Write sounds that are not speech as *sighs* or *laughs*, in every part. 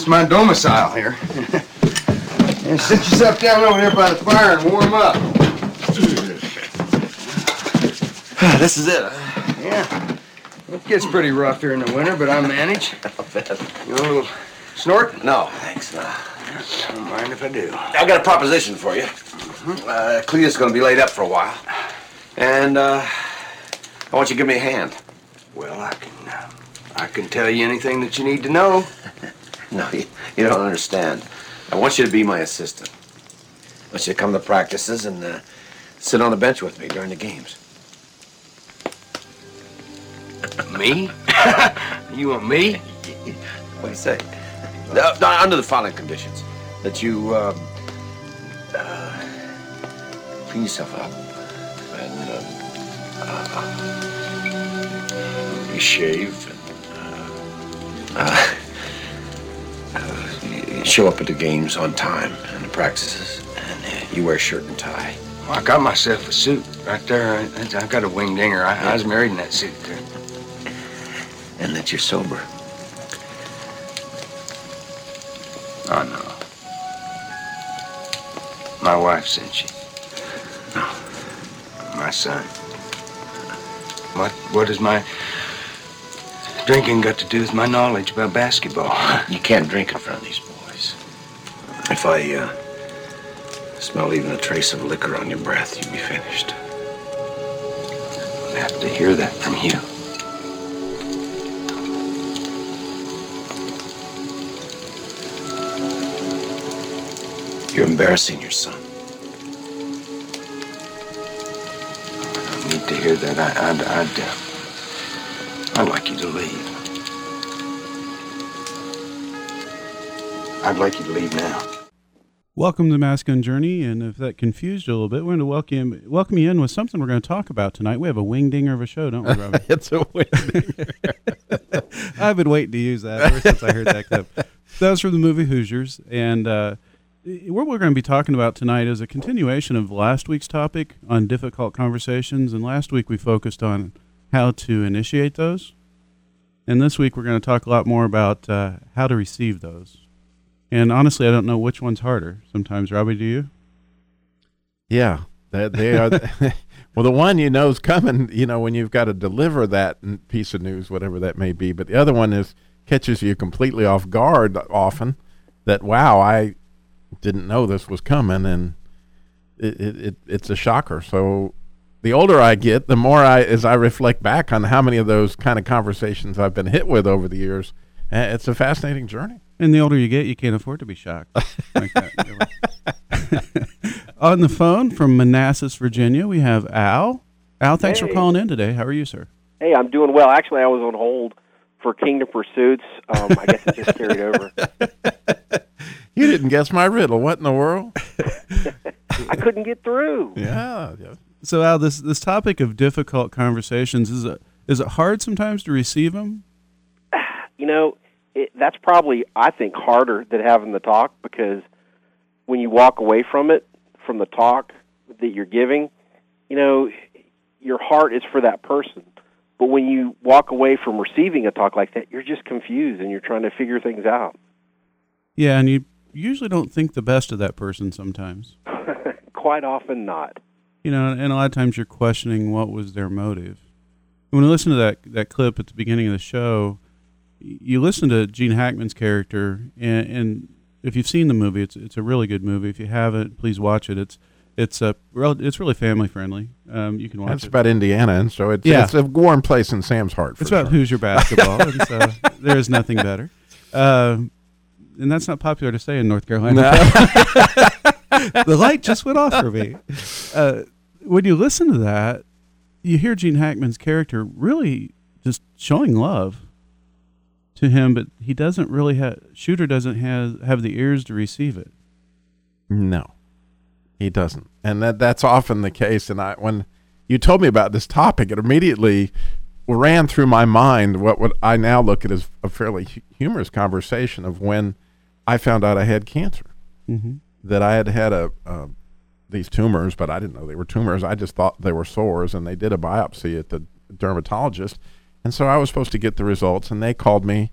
This is my domicile here. *laughs* and sit yourself down over there by the fire and warm up. *sighs* this is it. Yeah. It gets pretty rough here in the winter, but I manage. *laughs* You want a little snort? No, thanks. No. Don't mind if I do. I got a proposition for you. Uh, Cletus going to be laid up for a while, and uh, I want you to give me a hand. Well, I can, uh, I can tell you anything that you need to know. *laughs* No, you, you don't understand. I want you to be my assistant. I want you to come to practices and uh, sit on the bench with me during the games. Me? *laughs* you want me? What do you say? No, no, under the following conditions. That you, um, uh, clean yourself up. And, um, uh, you shave and, uh, uh, uh, show up at the games on time and the practices. And uh, you wear shirt and tie. Well, I got myself a suit right there. I, I got a wing dinger. I, I was married in that suit there. And that you're sober. Oh, no. My wife sent you. No. My son. What, what has my drinking got to do with my knowledge about basketball? *laughs* You can't drink in front of these boys. If I uh, smell even a trace of liquor on your breath, you'll be finished. I have to hear that from you. You're embarrassing your son. I don't need to hear that. I, I'd, I'd, uh, I'd like you to leave. I'd like you to leave now. Welcome to Masculine Journey, and if that confused you a little bit, we're going to welcome welcome you in with something we're going to talk about tonight. We have a wing dinger of a show, don't we, Robbie? *laughs* It's a win. *laughs* I've been waiting to use that ever since I heard that clip. That was from the movie Hoosiers, and uh, what we're going to be talking about tonight is a continuation of last week's topic on difficult conversations. And last week we focused on how to initiate those, and this week we're going to talk a lot more about uh, how to receive those. And honestly, I don't know which one's harder. Sometimes, Robbie, do you? yeah, that they are. *laughs* *laughs* well, the one you know is coming. You know when you've got to deliver that piece of news, whatever that may be. But the other one is catches you completely off guard. Often, that wow, I didn't know this was coming, and it, it, it it's a shocker. So. The older I get, the more I, as I reflect back on how many of those kind of conversations I've been hit with over the years, eh, it's a fascinating journey. And the older you get, you can't afford to be shocked. like that. *laughs* On the phone from Manassas, Virginia, we have Al. Al, thanks for calling in today. How are you, sir? Hey, I'm doing well. Actually, I was on hold for Kingdom Pursuits. Um, I guess it just carried over. *laughs* You didn't guess my riddle. What in the world? *laughs* I couldn't get through. Yeah, yeah. So, Al, this this topic of difficult conversations is it is it hard sometimes to receive them? *sighs* You know, it, that's probably I think harder than having the talk because when you walk away from it, from the talk that you're giving, you know, your heart is for that person. But when you walk away from receiving a talk like that, you're just confused and you're trying to figure things out. Yeah, and you usually don't think the best of that person sometimes. *laughs* Quite often, not. You know, and a lot of times you're questioning what was their motive. When you listen to that that clip at the beginning of the show, you listen to Gene Hackman's character, and, and if you've seen the movie, it's it's a really good movie. If you haven't, please watch it. It's it's a it's really family friendly. Um, you can watch That's it. about Indiana, and so it's, Yeah. it's a warm place in Sam's heart. For It's about sure. your basketball, *laughs* and so there is nothing better. Um, and that's not popular to say in North Carolina. *laughs* the light just went off for me. Uh, when you listen to that, you hear Gene Hackman's character really just showing love to him, but he doesn't really have Shooter doesn't have have the ears to receive it. No, he doesn't, and that that's often the case. And I when you told me about this topic, it immediately ran through my mind what what I now look at as a fairly humorous conversation of when I found out I had cancer. Mm-hmm. That I had had a, a these tumors, but I didn't know they were tumors. I just thought they were sores, and they did a biopsy at the dermatologist, and so I was supposed to get the results, and they called me,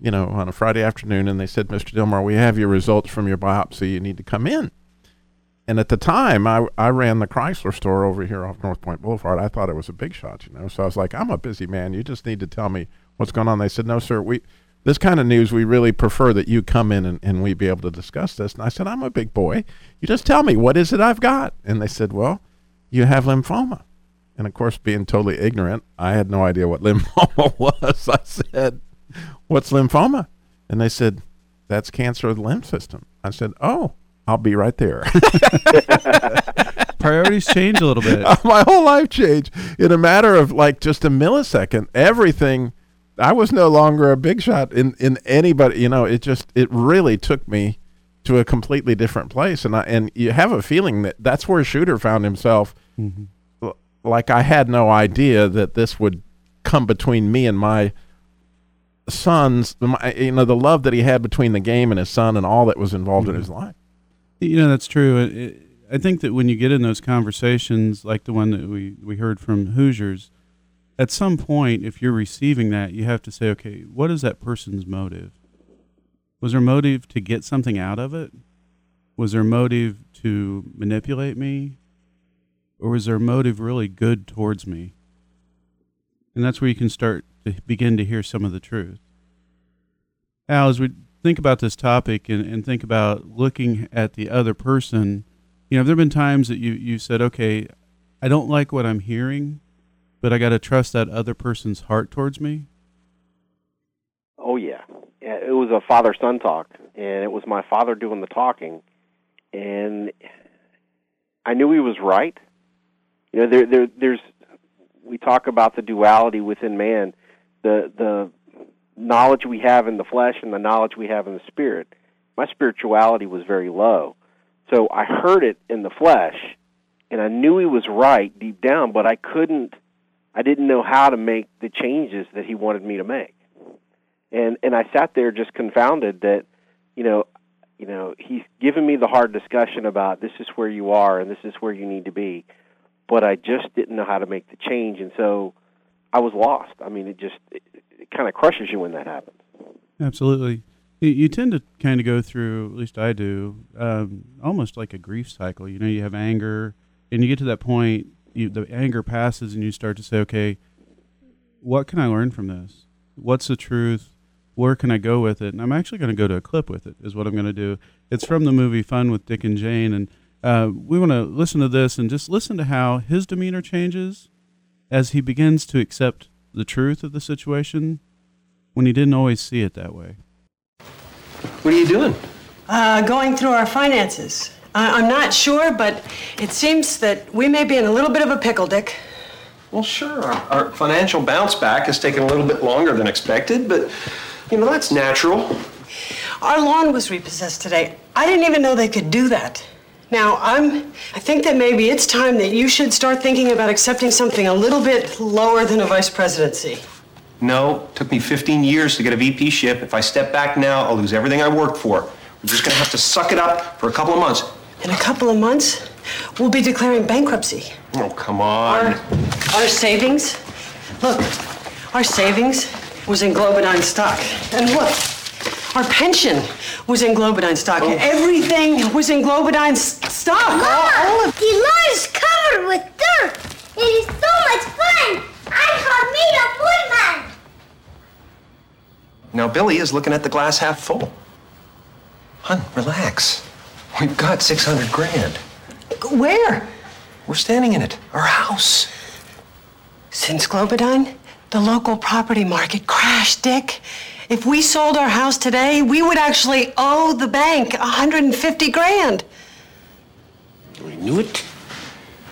you know, on a Friday afternoon, and they said, "Mr. Dilmar, we have your results from your biopsy. You need to come in." And at the time, I I ran the Chrysler store over here off North Point Boulevard. I thought it was a big shot, you know. So I was like, "I'm a busy man. You just need to tell me what's going on." They said, "No, sir. We this kind of news, we really prefer that you come in and, and we be able to discuss this." And I said, "I'm a big boy. You just tell me what is it I've got." And they said, "Well, you have lymphoma." And of course, being totally ignorant, I had no idea what *laughs* lymphoma *laughs* was. I said, What's lymphoma? And they said, That's cancer of the lymph system. I said, Oh, I'll be right there. *laughs* Priorities change a little bit. My whole life changed in a matter of like just a millisecond. Everything, I was no longer a big shot in, in anybody, you know, it just, it really took me to a completely different place. And I, and you have a feeling that that's where Shooter found himself. L- Like I had no idea that this would come between me and my son's, my, you know, the love that he had between the game and his son and all that was involved in mm-hmm. his life. You know, that's true. It, it, I think that when you get in those conversations, like the one that we, we heard from Hoosiers, at some point, if you're receiving that, you have to say, okay, what is that person's motive? Was their motive to get something out of it? Was their motive to manipulate me? Or was their motive really good towards me? And that's where you can start to begin to hear some of the truth. Al, as we think about this topic and, and think about looking at the other person, you know, have there been times that you, you said, okay, I don't like what I'm hearing, but I got to trust that other person's heart towards me. Oh Yeah, it was a father son talk, and it was my father doing the talking, and I knew he was right. You know, there, there, there's we talk about the duality within man, the the knowledge we have in the flesh and the knowledge we have in the spirit. My spirituality was very low, so I heard it in the flesh, and I knew he was right deep down, but I couldn't. I didn't know how to make the changes that he wanted me to make and and I sat there just confounded that you know you know he's given me the hard discussion about this is where you are and this is where you need to be but I just didn't know how to make the change and so I was lost I mean it just it, it kind of crushes you when that happens Absolutely. You, tend to kind of go through, at least I do, um, almost like a grief cycle. You know, you have anger, and you get to that point, you, the anger passes, and you start to say, okay, what can I learn from this? What's the truth? Where can I go with it? And I'm actually going to go to a clip with it, is what I'm going to do. It's from the movie Fun with Dick and Jane. And uh, we want to listen to this and just listen to how his demeanor changes as he begins to accept the truth of the situation when he didn't always see it that way. What are you doing? Uh, going through our finances. I- I'm not sure, but it seems that we may be in a little bit of a pickle, Dick. Well, sure. Our, our financial bounce back has taken a little bit longer than expected, but you know that's natural. Our lawn was repossessed today. I didn't even know they could do that. Now, I'm I think that maybe it's time that you should start thinking about accepting something a little bit lower than a vice presidency. No, took me 15 years to get a VP ship. If I step back now, I'll lose everything I worked for. We're just gonna have to suck it up for a couple of months. In a couple of months, we'll be declaring bankruptcy. Oh, come Our, on. our savings, look, our savings was in Globodyne stock. And look, our pension was in Globodyne oh. stock. Everything was in Globodyne s- stock. All, all of The lawn is covered with dirt. It is so much fun. I call me a woodman. Now Billy is looking at the glass half full. Hun, relax. We've got 600 grand. Where? We're standing in it. Our house. Since Globodyne, the local property market crashed, Dick. If we sold our house today, we would actually owe the bank 150 grand. We knew it.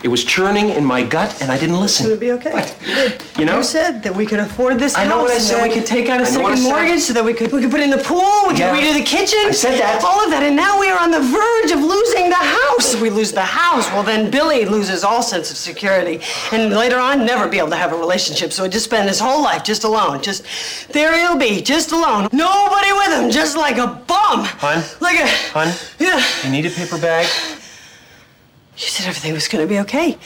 It was churning in my gut, and I didn't It's gonna be okay. You. You know? You said that we could afford this I house. what I said. we could take out a I know what I second mortgage so that we could we could put in the pool. We Yeah. could redo the kitchen. I said that. All of that, and now we are on the verge of losing the house. If we lose the house, well then Billy loses all sense of security, and later on never be able to have a relationship. So he'd just spend his whole life just alone. Just there he'll be, just alone. Nobody with him, just like a bum. Hun? Like a. Hun? Yeah. You need a paper bag? You said everything was gonna be okay.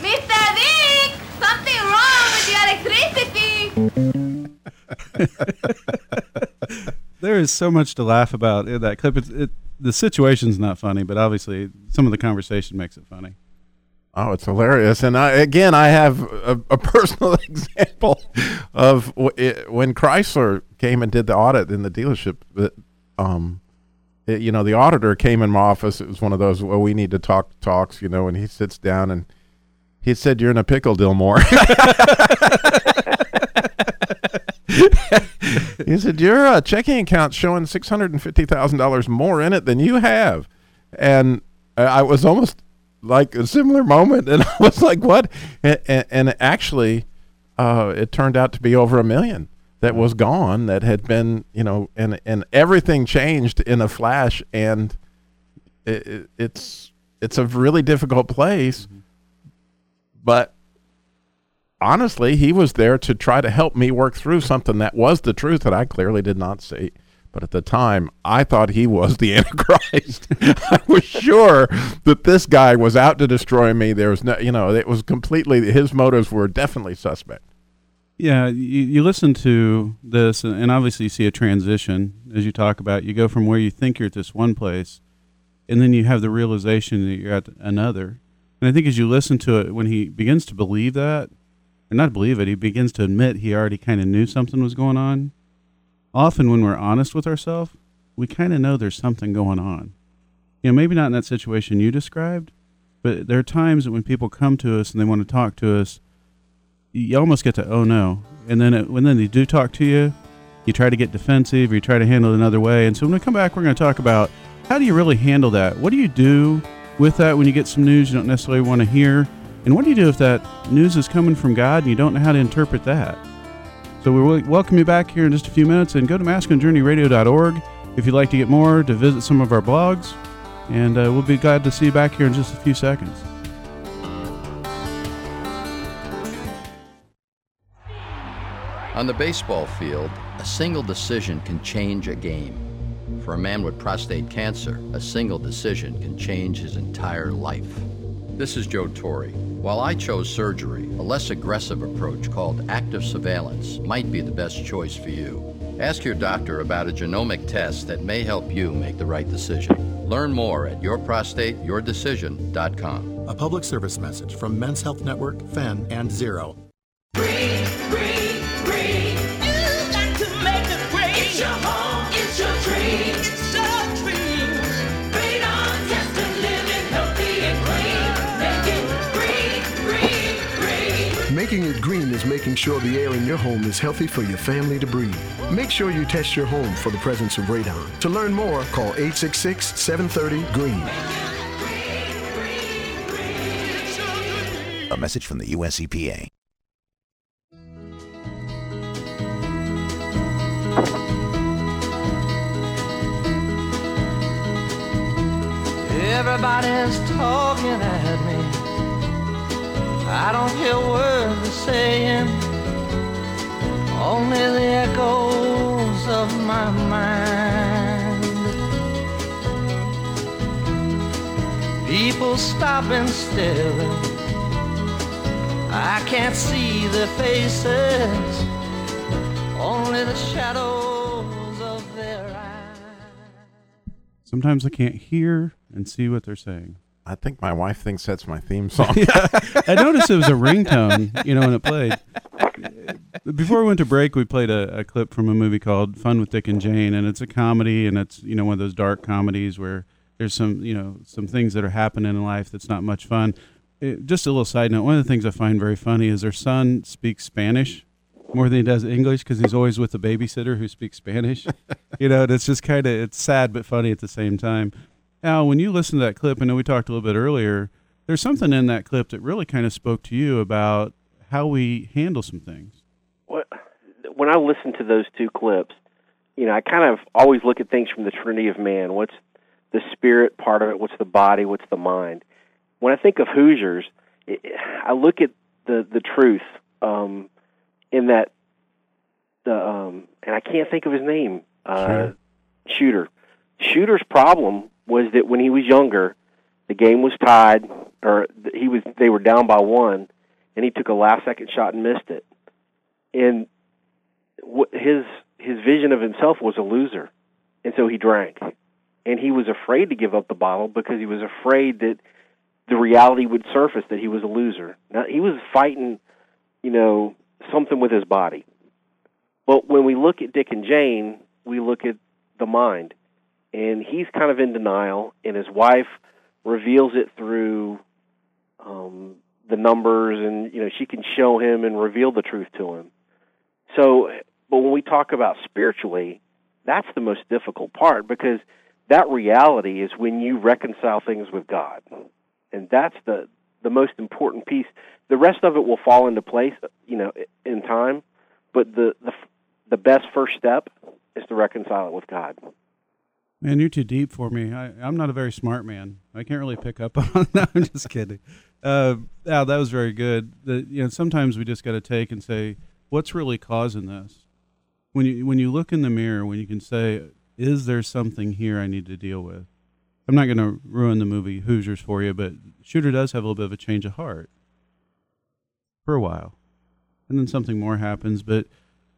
Mr. Dick, something wrong with your electricity. *laughs* There is so much to laugh about in that clip. It's, it, the situation's not funny, but obviously some of the conversation makes it funny. Oh, it's hilarious. And I, again, I have a, a personal *laughs* example of w- it, when Chrysler came and did the audit in the dealership. Um, it- you know, the auditor came in my office. It was one of those, well, we need to talk talks, you know, and he sits down and he said, You're in a pickle, Dillmore. *laughs* he said, Your uh, checking account's showing $650,000 more in it than you have. And I I was almost like a similar moment, and *laughs* I was like, "What?" And, and, and actually, uh, it turned out to be over a million that was gone. That had been, you know, and and everything changed in a flash, and it, it, it's it's a really difficult place. But honestly, he was there to try to help me work through something that was the truth that I clearly did not see. But at the time, I thought he was the *laughs* Antichrist. I was sure that this guy was out to destroy me. There was no, you know, it was completely, his motives were definitely suspect. Yeah, you, you listen to this, and, obviously you see a transition as you talk about. You go from where you think you're at this one place, and then you have the realization that you're at another. And I think as you listen to it, when he begins to believe that, or not believe it, he begins to admit he already kind of knew something was going on. Often, when we're honest with ourselves, we kind of know there's something going on. You know, maybe not in that situation you described, but there are times when people come to us and they want to talk to us, you almost get to oh no, and then it, when then they do talk to you, you try to get defensive, or you try to handle it another way. And so when we come back, we're going to talk about how do you really handle that. What do you do with that when you get some news you don't necessarily want to hear, and what do you do if that news is coming from God and you don't know how to interpret that? So we welcome you back here in just a few minutes, and go to masculinejourneyradio.org if you'd like to get more to visit some of our blogs, and uh, we'll be glad to see you back here in just a few seconds. On the baseball field, a single decision can change a game. For a man with prostate cancer, a single decision can change his entire life. This is Joe Torre. While I chose surgery, a less aggressive approach called active surveillance might be the best choice for you. Ask your doctor about a genomic test that may help you make the right decision. Learn more at yourprostateyourdecision.com. A public service message from Men's Health Network, FEN, and Zero. Making sure the air in your home is healthy for your family to breathe. Make sure you test your home for the presence of radon. To learn more, call 866 730 GREEN. A message from the US EPA. Everybody's talking at me. I don't hear words they're saying, only the echoes of my mind. People stopping still. I can't see their faces, only the shadows of their eyes. Sometimes I can't hear and see what they're saying. I think my wife thinks that's my theme *laughs* song. yeah, I noticed it was a ringtone, you know, when it played. Before we went to break, we played a, a clip from a movie called Fun with Dick and Jane, and it's a comedy, and it's you know one of those dark comedies where there's some you know some things that are happening in life that's not much fun. It, just a little side note: one of the things I find very funny is their son speaks Spanish, more than he does English because he's always with a babysitter who speaks Spanish. *laughs* you know, and it's just kind of it's sad but funny at the same time. Al, when you listen to that clip, I know we talked a little bit earlier. There's something in that clip that really kind of spoke to you about how we handle some things. When I listen to those two clips, you know, I kind of always look at things from the Trinity of man. What's the spirit part of it? What's the body? What's the mind? When I think of Hoosiers, it, I look at the the truth um, in that the um, and I can't think of his name. Uh, Sure. Shooter. Shooter's problem was that when he was younger, the game was tied, or he was they were down by one, and he took a last second shot and missed it. And wh- his his vision of himself was a loser, and so he drank, and he was afraid to give up the bottle because he was afraid that the reality would surface that he was a loser. Now he was fighting, you know, something with his body. But when we look at Dick and Jane, we look at the mind, and he's kind of in denial, and his wife reveals it through um, the numbers, and you know she can show him and reveal the truth to him. So, but when we talk about spiritually, that's the most difficult part because that reality is when you reconcile things with God, and that's the the most important piece. The rest of it will fall into place, you know, in time. But the the the best first step is to reconcile it with God. Man, you're too deep for me. I, I'm not a very smart man. I can't really pick up *laughs* on. that. I'm just kidding. Uh, Al, that was very good. The, you know, sometimes we just got to take and say, what's really causing this? When you when you look in the mirror, when you can say, is there something here I need to deal with? I'm not going to ruin the movie Hoosiers for you, but Shooter does have a little bit of a change of heart for a while, and then something more happens. But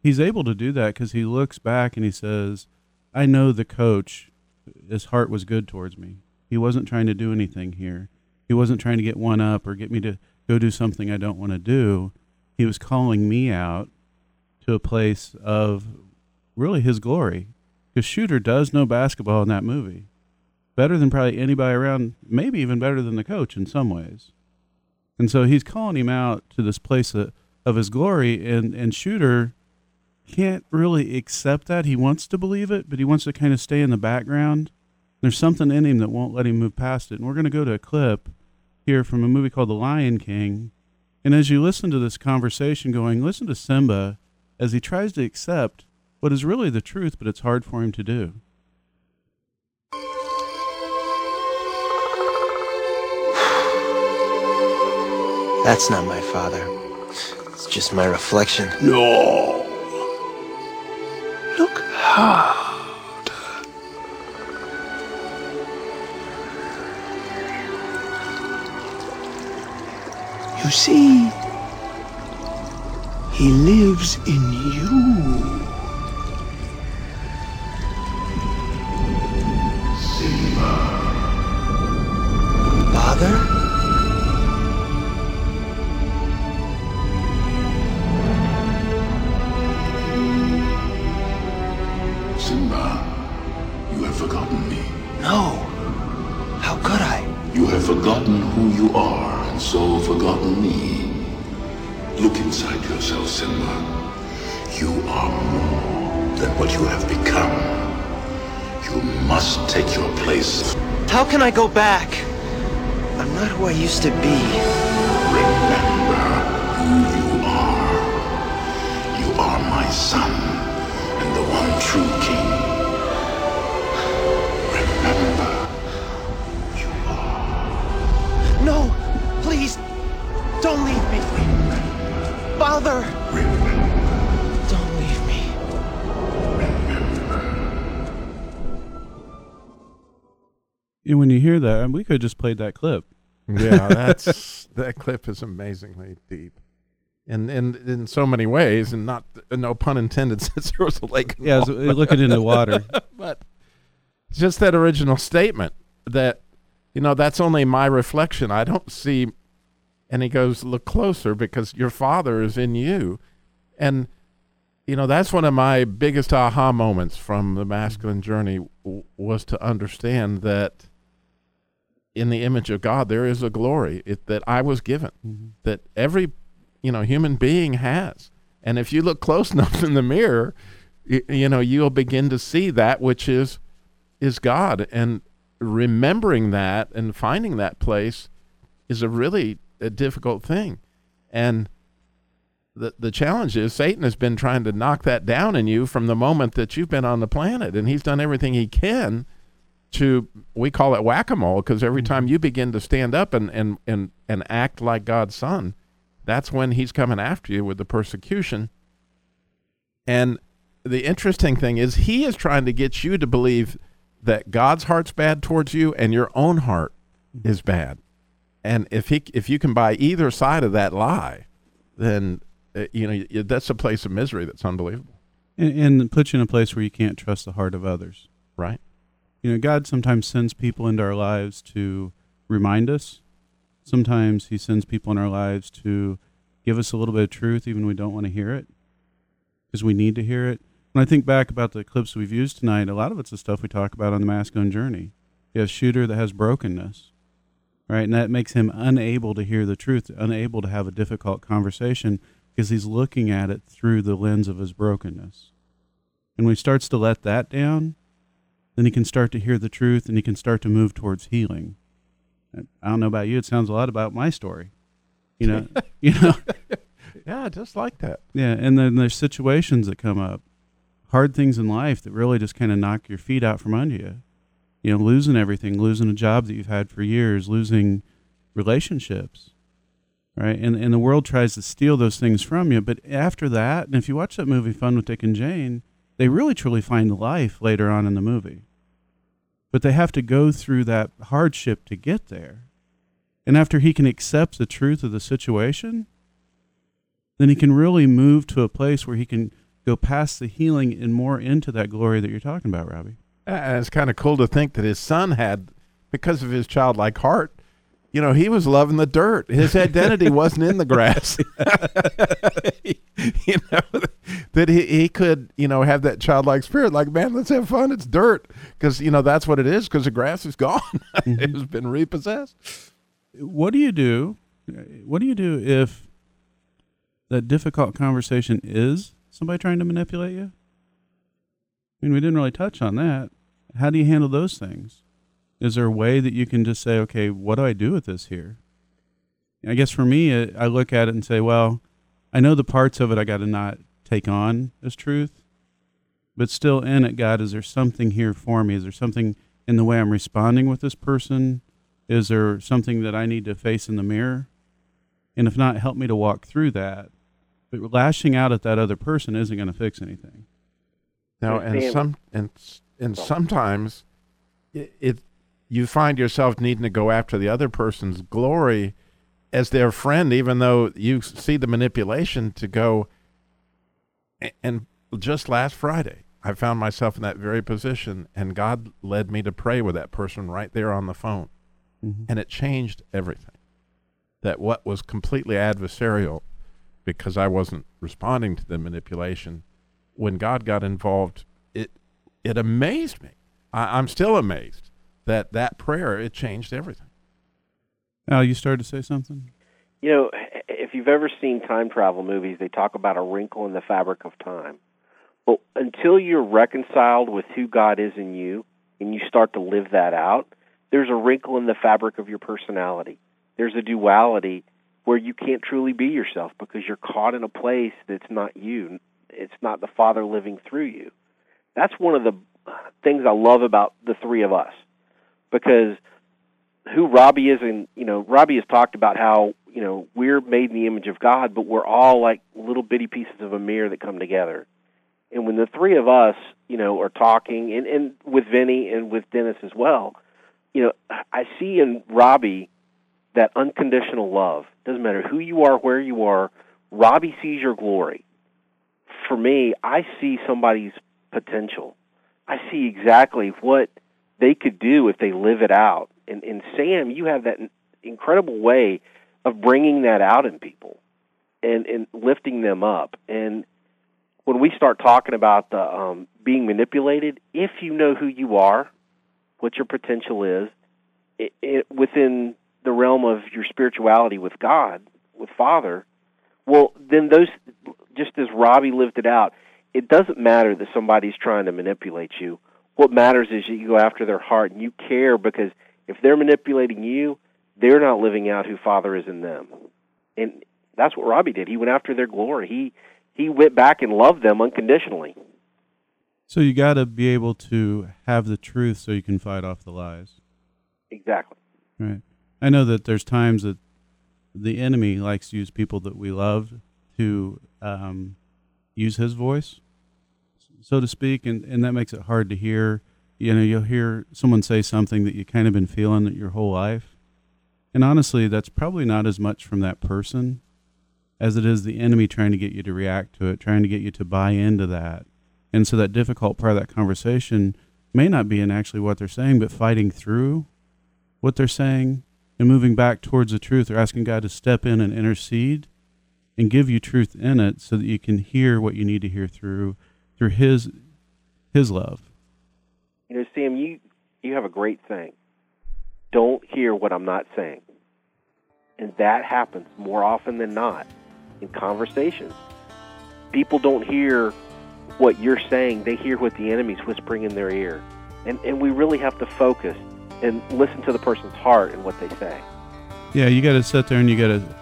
he's able to do that because he looks back and he says, "I know the coach his heart was good towards me. He wasn't trying to do anything here. He wasn't trying to get one up or get me to go do something I don't want to do. He was calling me out to a place of really his glory. Because Shooter does know basketball in that movie better than probably anybody around, maybe even better than the coach in some ways. And so he's calling him out to this place of, of his glory, and, and Shooter can't really accept that. He wants to believe it, but he wants to kind of stay in the background. There's something in him that won't let him move past it. And we're going to go to a clip here from a movie called The Lion King. And as you listen to this conversation going, listen to Simba as he tries to accept what is really the truth, but it's hard for him to do. That's not my father. It's just my reflection. No. Hard. You see, he lives in you. Father? Simba, you have forgotten me. No. How could I? You have forgotten who you are, and so forgotten me. Look inside yourself, Simba. You are more than what you have become. You must take your place. How can I go back? I'm not who I used to be. Remember who you are. You are my son, one true king. Remember. No! Please! Don't leave me! Father! Remember. Don't leave me. And when you hear that, we could have just played that clip. Yeah, that's that clip is amazingly deep, and and in so many ways, and not uh, no pun intended, *laughs* since there was a lake. Yeah, involved. looking into water. *laughs* but just that original statement that you know that's only my reflection. I don't see. And he goes, look closer because your father is in you, and you know that's one of my biggest aha moments from the masculine journey w- was to understand that in the image of God there is a glory it, that I was given mm-hmm. that every you know human being has. And if you look close *laughs* enough in the mirror, you, you know you'll begin to see that which is is God, and remembering that and finding that place is a really a difficult thing. And the the challenge is Satan has been trying to knock that down in you from the moment that you've been on the planet, and he's done everything he can to we call it whack-a-mole because every mm-hmm. time you begin to stand up and and and and act like God's son, that's when he's coming after you with the persecution. And the interesting thing is he is trying to get you to believe that God's heart's bad towards you and your own heart is bad. And if he if you can buy either side of that lie, then uh, you know that's a place of misery that's unbelievable. and, and puts you in a place where you can't trust the heart of others. Right. You know, God sometimes sends people into our lives to remind us. Sometimes He sends people in our lives to give us a little bit of truth, even we don't want to hear it, because we need to hear it. When I think back about the clips we've used tonight, a lot of it's the stuff we talk about on the masculine journey. You have a shooter that has brokenness, right? And that makes him unable to hear the truth, unable to have a difficult conversation because he's looking at it through the lens of his brokenness. And when he starts to let that down, then he can start to hear the truth and he can start to move towards healing. I don't know about you, it sounds a lot about my story. You know, *laughs* you know. *laughs* Yeah, just like that. Yeah, and then there's situations that come up, hard things in life that really just kind of knock your feet out from under you. You know, losing everything, losing a job that you've had for years, losing relationships, right? And and the world tries to steal those things from you. But after that, and if you watch that movie Fun with Dick and Jane, they really truly find life later on in the movie. But they have to go through that hardship to get there. And after he can accept the truth of the situation, then he can really move to a place where he can go past the healing and more into that glory that you're talking about, Robbie. And it's kind of cool to think that his son had, because of his childlike heart, you know, he was loving the dirt. His *laughs* identity wasn't in the grass. *laughs* you know, that he, he could, you know, have that childlike spirit. Like, man, let's have fun. It's dirt. Because, you know, that's what it is because the grass is gone. *laughs* Mm-hmm. it has been repossessed. What do you do? What do you do if that difficult conversation is somebody trying to manipulate you? I mean, we didn't really touch on that. How do you handle those things? Is there a way that you can just say, okay, what do I do with this here? I guess for me, uh, I look at it and say, well, I know the parts of it I got to not take on as truth, but still in it, God, is there something here for me? Is there something in the way I'm responding with this person? Is there something that I need to face in the mirror? And if not, help me to walk through that. But lashing out at that other person isn't going to fix anything. No, Right, and some and and sometimes it, it you find yourself needing to go after the other person's glory as their friend, even though you see the manipulation to go. And just last Friday, I found myself in that very position, and God led me to pray with that person right there on the phone, Mhm. and it changed everything. That what was completely adversarial, because I wasn't responding to the manipulation, when God got involved, it it amazed me. I, I'm still amazed that that prayer it changed everything. Al, you started to say something? You know, if you've ever seen time travel movies, they talk about a wrinkle in the fabric of time. But until you're reconciled with who God is in you and you start to live that out, there's a wrinkle in the fabric of your personality. There's a duality where you can't truly be yourself because you're caught in a place that's not you. It's not the Father living through you. That's one of the things I love about the three of us because who Robbie is, and you know, Robbie has talked about how you know we're made in the image of God, but we're all like little bitty pieces of a mirror that come together. And when the three of us, you know, are talking, and and with Vinny and with Dennis as well, you know, I see in Robbie that unconditional love. Doesn't matter who you are, where you are. Robbie sees your glory. For me, I see somebody's potential. I see exactly what they could do if they live it out. And, and Sam, you have that incredible way of bringing that out in people and, and lifting them up. And when we start talking about the um, being manipulated, if you know who you are, what your potential is, it, it, within the realm of your spirituality with God, with Father, well, then those just as Robbie lived it out, it doesn't matter that somebody's trying to manipulate you. What matters is that you go after their heart and you care because if they're manipulating you, they're not living out who Father is in them. And that's what Robbie did. He went after their glory. He he went back and loved them unconditionally. So you got to be able to have the truth so you can fight off the lies. Exactly. Right. I know that there's times that the enemy likes to use people that we love to um, use his voice, so to speak, and, and that makes it hard to hear. You know, you'll hear someone say something that you kind of been feeling your whole life. And honestly, that's probably not as much from that person as it is the enemy trying to get you to react to it, trying to get you to buy into that. And so that difficult part of that conversation may not be in actually what they're saying, but fighting through what they're saying and moving back towards the truth or asking God to step in and intercede and give you truth in it so that you can hear what you need to hear through through his his love. You know, Sam, you you have a great thing. Don't hear what I'm not saying. And that happens more often than not in conversations. People don't hear what you're saying, they hear what the enemy's whispering in their ear. And and we really have to focus and listen to the person's heart and what they say. Yeah, you got to sit there and you got to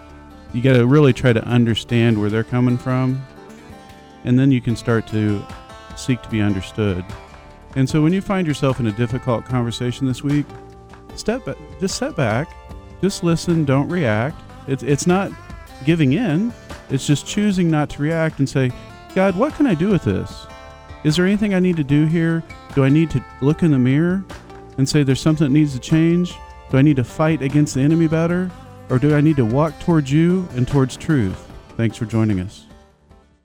you got to really try to understand where they're coming from, and then you can start to seek to be understood. And so when you find yourself in a difficult conversation this week, step back, just step back, just listen, don't react. It's it's not giving in. It's just choosing not to react and say, God, what can I do with this? Is there anything I need to do here? Do I need to look in the mirror and say there's something that needs to change? Do I need to fight against the enemy better? Or do I need to walk towards you and towards truth? Thanks for joining us.